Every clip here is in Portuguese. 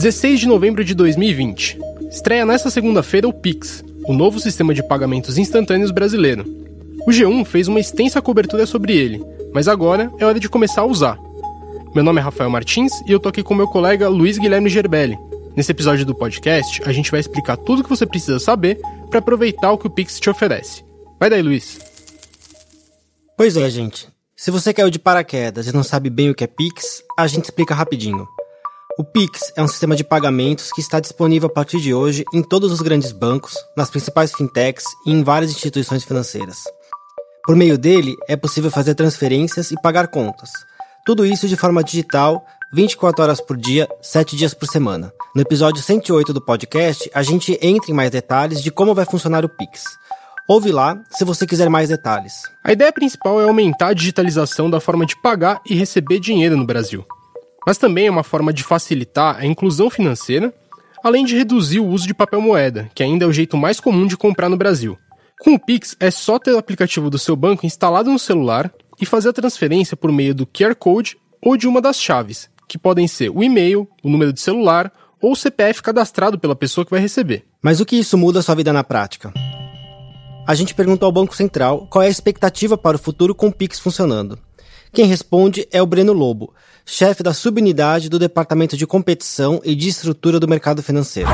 16 de novembro de 2020. Estreia nesta segunda-feira o Pix, o novo sistema de pagamentos instantâneos brasileiro. O G1 fez uma extensa cobertura sobre ele, mas agora é hora de começar a usar. Meu nome é Rafael Martins e eu tô aqui com meu colega Luiz Guilherme Gerbelli. Nesse episódio do podcast, a gente vai explicar tudo o que você precisa saber para aproveitar o que o Pix te oferece. Vai daí, Luiz. Pois é, gente. Se você caiu de paraquedas e não sabe bem o que é Pix, a gente explica rapidinho. O Pix é um sistema de pagamentos que está disponível a partir de hoje em todos os grandes bancos, nas principais fintechs e em várias instituições financeiras. Por meio dele, é possível fazer transferências e pagar contas. Tudo isso de forma digital, 24 horas por dia, 7 dias por semana. No episódio 108 do podcast, a gente entra em mais detalhes de como vai funcionar o Pix. Ouve lá se você quiser mais detalhes. A ideia principal é aumentar a digitalização da forma de pagar e receber dinheiro no Brasil mas também é uma forma de facilitar a inclusão financeira, além de reduzir o uso de papel moeda, que ainda é o jeito mais comum de comprar no Brasil. Com o Pix, é só ter o aplicativo do seu banco instalado no celular e fazer a transferência por meio do QR Code ou de uma das chaves, que podem ser o e-mail, o número de celular ou o CPF cadastrado pela pessoa que vai receber. Mas o que isso muda a sua vida na prática? A gente perguntou ao Banco Central qual é a expectativa para o futuro com o Pix funcionando. Quem responde é o Breno Lobo, chefe da subunidade do Departamento de Competição e de Estrutura do Mercado Financeiro.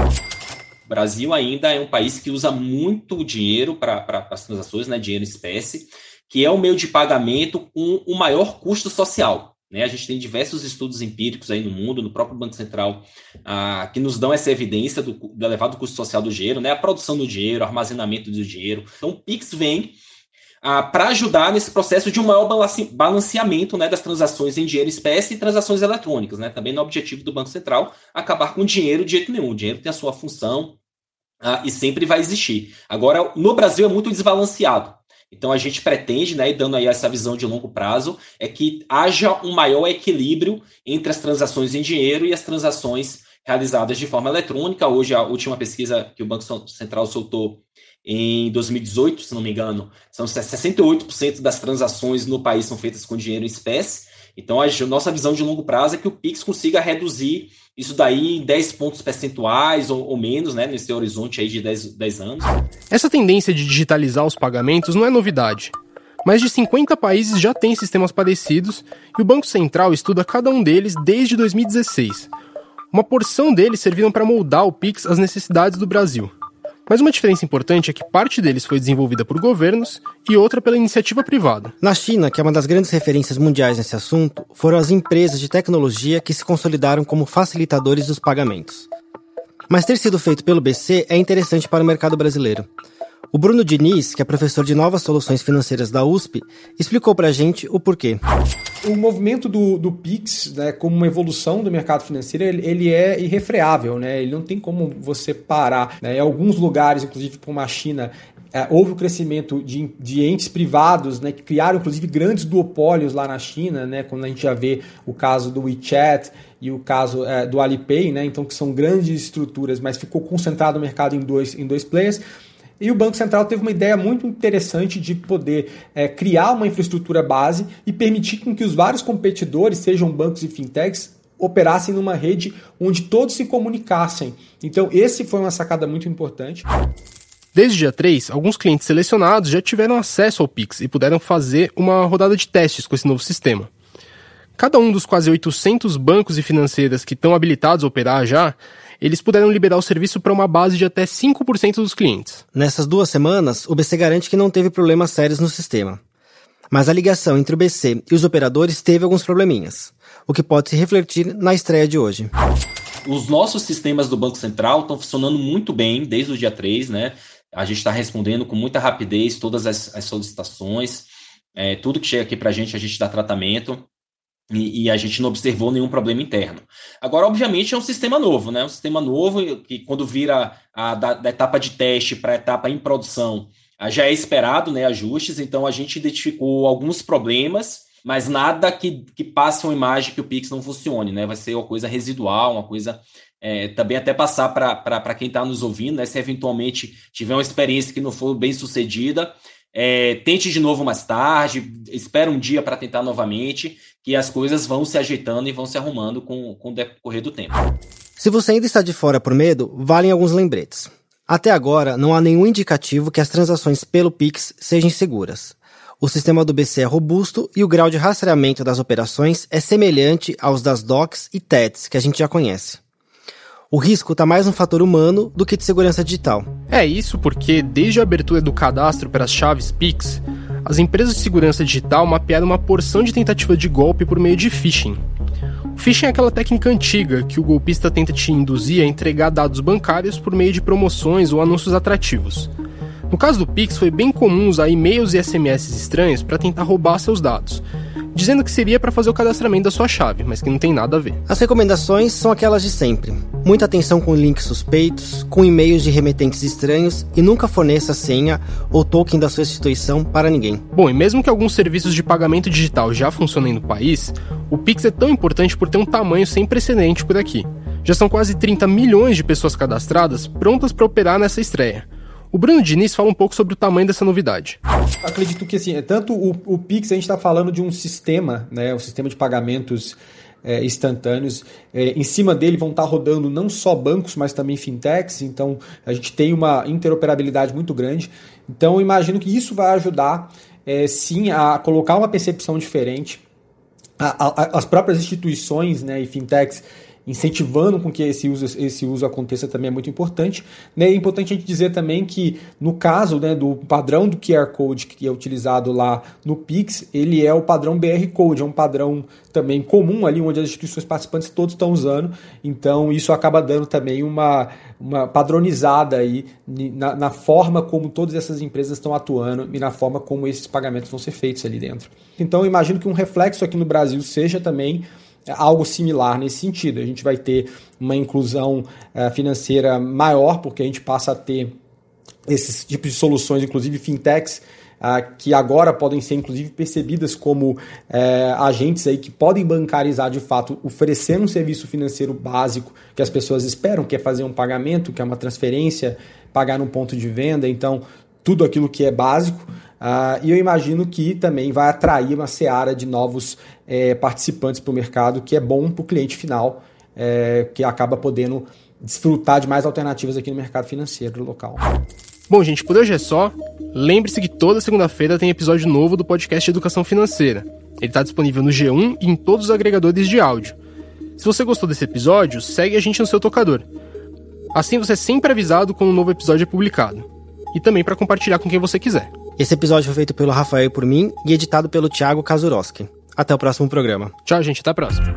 O Brasil ainda é um país que usa muito dinheiro para as transações, né, dinheiro em espécie, que é o meio de pagamento com o maior custo social. Né? A gente tem diversos estudos empíricos aí no mundo, no próprio Banco Central, ah, que nos dão essa evidência do, do elevado custo social do dinheiro, né? a produção do dinheiro, o armazenamento do dinheiro. Então, o PIX vem para ajudar nesse processo de um maior balanceamento né, das transações em dinheiro espécie e transações eletrônicas. Né? Também no objetivo do Banco Central, acabar com o dinheiro de jeito nenhum. O dinheiro tem a sua função ah, e sempre vai existir. Agora, no Brasil é muito desbalanceado. Então a gente pretende, né, dando aí essa visão de longo prazo, é que haja um maior equilíbrio entre as transações em dinheiro e as transações realizadas de forma eletrônica. Hoje, a última pesquisa que o Banco Central soltou em 2018, se não me engano, são 68% das transações no país são feitas com dinheiro em espécie. Então, a nossa visão de longo prazo é que o Pix consiga reduzir isso daí em 10 pontos percentuais ou, ou menos, né, nesse horizonte aí de 10, 10 anos. Essa tendência de digitalizar os pagamentos não é novidade. Mais de 50 países já têm sistemas parecidos e o Banco Central estuda cada um deles desde 2016. Uma porção deles serviram para moldar o Pix às necessidades do Brasil. Mas uma diferença importante é que parte deles foi desenvolvida por governos e outra pela iniciativa privada. Na China, que é uma das grandes referências mundiais nesse assunto, foram as empresas de tecnologia que se consolidaram como facilitadores dos pagamentos. Mas ter sido feito pelo BC é interessante para o mercado brasileiro. O Bruno Diniz, que é professor de novas soluções financeiras da USP, explicou para a gente o porquê. O movimento do, do Pix, né, como uma evolução do mercado financeiro, ele, ele, é irrefreável, né? Ele não tem como você parar. Né? Em alguns lugares, inclusive como a China, é, houve o crescimento de, de, entes privados, né, que criaram inclusive grandes duopólios lá na China, né, quando a gente já vê o caso do WeChat e o caso é, do Alipay, né, então que são grandes estruturas, mas ficou concentrado o mercado em dois, em dois players. E o Banco Central teve uma ideia muito interessante de poder é, criar uma infraestrutura base e permitir que os vários competidores, sejam bancos e fintechs, operassem numa rede onde todos se comunicassem. Então, esse foi uma sacada muito importante. Desde dia 3, alguns clientes selecionados já tiveram acesso ao Pix e puderam fazer uma rodada de testes com esse novo sistema. Cada um dos quase 800 bancos e financeiras que estão habilitados a operar já eles puderam liberar o serviço para uma base de até 5% dos clientes. Nessas duas semanas, o BC garante que não teve problemas sérios no sistema. Mas a ligação entre o BC e os operadores teve alguns probleminhas, o que pode se refletir na estreia de hoje. Os nossos sistemas do Banco Central estão funcionando muito bem desde o dia 3, né? A gente está respondendo com muita rapidez todas as, as solicitações. É, tudo que chega aqui para a gente, a gente dá tratamento. E, e, a gente não observou nenhum problema interno. Agora, obviamente, é um sistema novo, né? Um sistema novo que, quando vira a, da, da etapa de teste para a etapa em produção, já é esperado né, ajustes. Então, a gente identificou alguns problemas, mas nada que, que passe uma imagem que o Pix não funcione, né? Vai ser uma coisa residual, uma coisa. É, também até passar para quem está nos ouvindo, né? Se eventualmente tiver uma experiência que não for bem sucedida, é, tente de novo mais tarde, espera um dia para tentar novamente, que as coisas vão se ajeitando e vão se arrumando com, com o decorrer do tempo. Se você ainda está de fora por medo, valem alguns lembretes. Até agora, não há nenhum indicativo que as transações pelo Pix sejam seguras. O sistema do BC é robusto e o grau de rastreamento das operações é semelhante aos das DOCs e TEDs que a gente já conhece. O risco está mais no fator humano do que de segurança digital. É isso porque, desde a abertura do cadastro para as chaves Pix, as empresas de segurança digital mapearam uma porção de tentativa de golpe por meio de phishing. O phishing é aquela técnica antiga que o golpista tenta te induzir a entregar dados bancários por meio de promoções ou anúncios atrativos. No caso do Pix, foi bem comum usar e-mails e SMS estranhos para tentar roubar seus dados, dizendo que seria para fazer o cadastramento da sua chave, mas que não tem nada a ver. As recomendações são aquelas de sempre. Muita atenção com links suspeitos, com e-mails de remetentes estranhos e nunca forneça senha ou token da sua instituição para ninguém. Bom, e mesmo que alguns serviços de pagamento digital já funcionem no país, o Pix é tão importante por ter um tamanho sem precedente por aqui. Já são quase 30 milhões de pessoas cadastradas prontas para operar nessa estreia. O Bruno Diniz fala um pouco sobre o tamanho dessa novidade. Acredito que assim, é tanto o, o Pix, a gente está falando de um sistema, né, um sistema de pagamentos é, instantâneos. É, em cima dele vão estar tá rodando não só bancos, mas também fintechs. Então a gente tem uma interoperabilidade muito grande. Então imagino que isso vai ajudar é, sim a colocar uma percepção diferente. A, a, as próprias instituições né, e fintechs incentivando com que esse uso, esse uso aconteça também é muito importante. Né? É importante a gente dizer também que, no caso né, do padrão do QR Code que é utilizado lá no Pix, ele é o padrão BR Code, é um padrão também comum ali, onde as instituições participantes todos estão usando, então isso acaba dando também uma, uma padronizada aí na, na forma como todas essas empresas estão atuando e na forma como esses pagamentos vão ser feitos ali dentro. Então, imagino que um reflexo aqui no Brasil seja também algo similar nesse sentido. A gente vai ter uma inclusão uh, financeira maior, porque a gente passa a ter esses tipos de soluções, inclusive fintechs, uh, que agora podem ser inclusive percebidas como agentes aí que podem bancarizar de fato, oferecer um serviço financeiro básico que as pessoas esperam, que é fazer um pagamento, que é uma transferência, pagar num ponto de venda, então tudo aquilo que é básico. Uh, e eu imagino que também vai atrair uma seara de novos é, participantes para o mercado, que é bom para o cliente final, é, que acaba podendo desfrutar de mais alternativas aqui no mercado financeiro local. Bom, gente, por hoje é só. Lembre-se que toda segunda-feira tem episódio novo do podcast Educação Financeira. Ele está disponível no G1 e em todos os agregadores de áudio. Se você gostou desse episódio, segue a gente no seu tocador. Assim você é sempre avisado quando um novo episódio é publicado. E também para compartilhar com quem você quiser. Esse episódio foi feito pelo Rafael e por mim e editado pelo Thiago Kazuroski. Até o próximo programa. Tchau, gente. Até a próxima.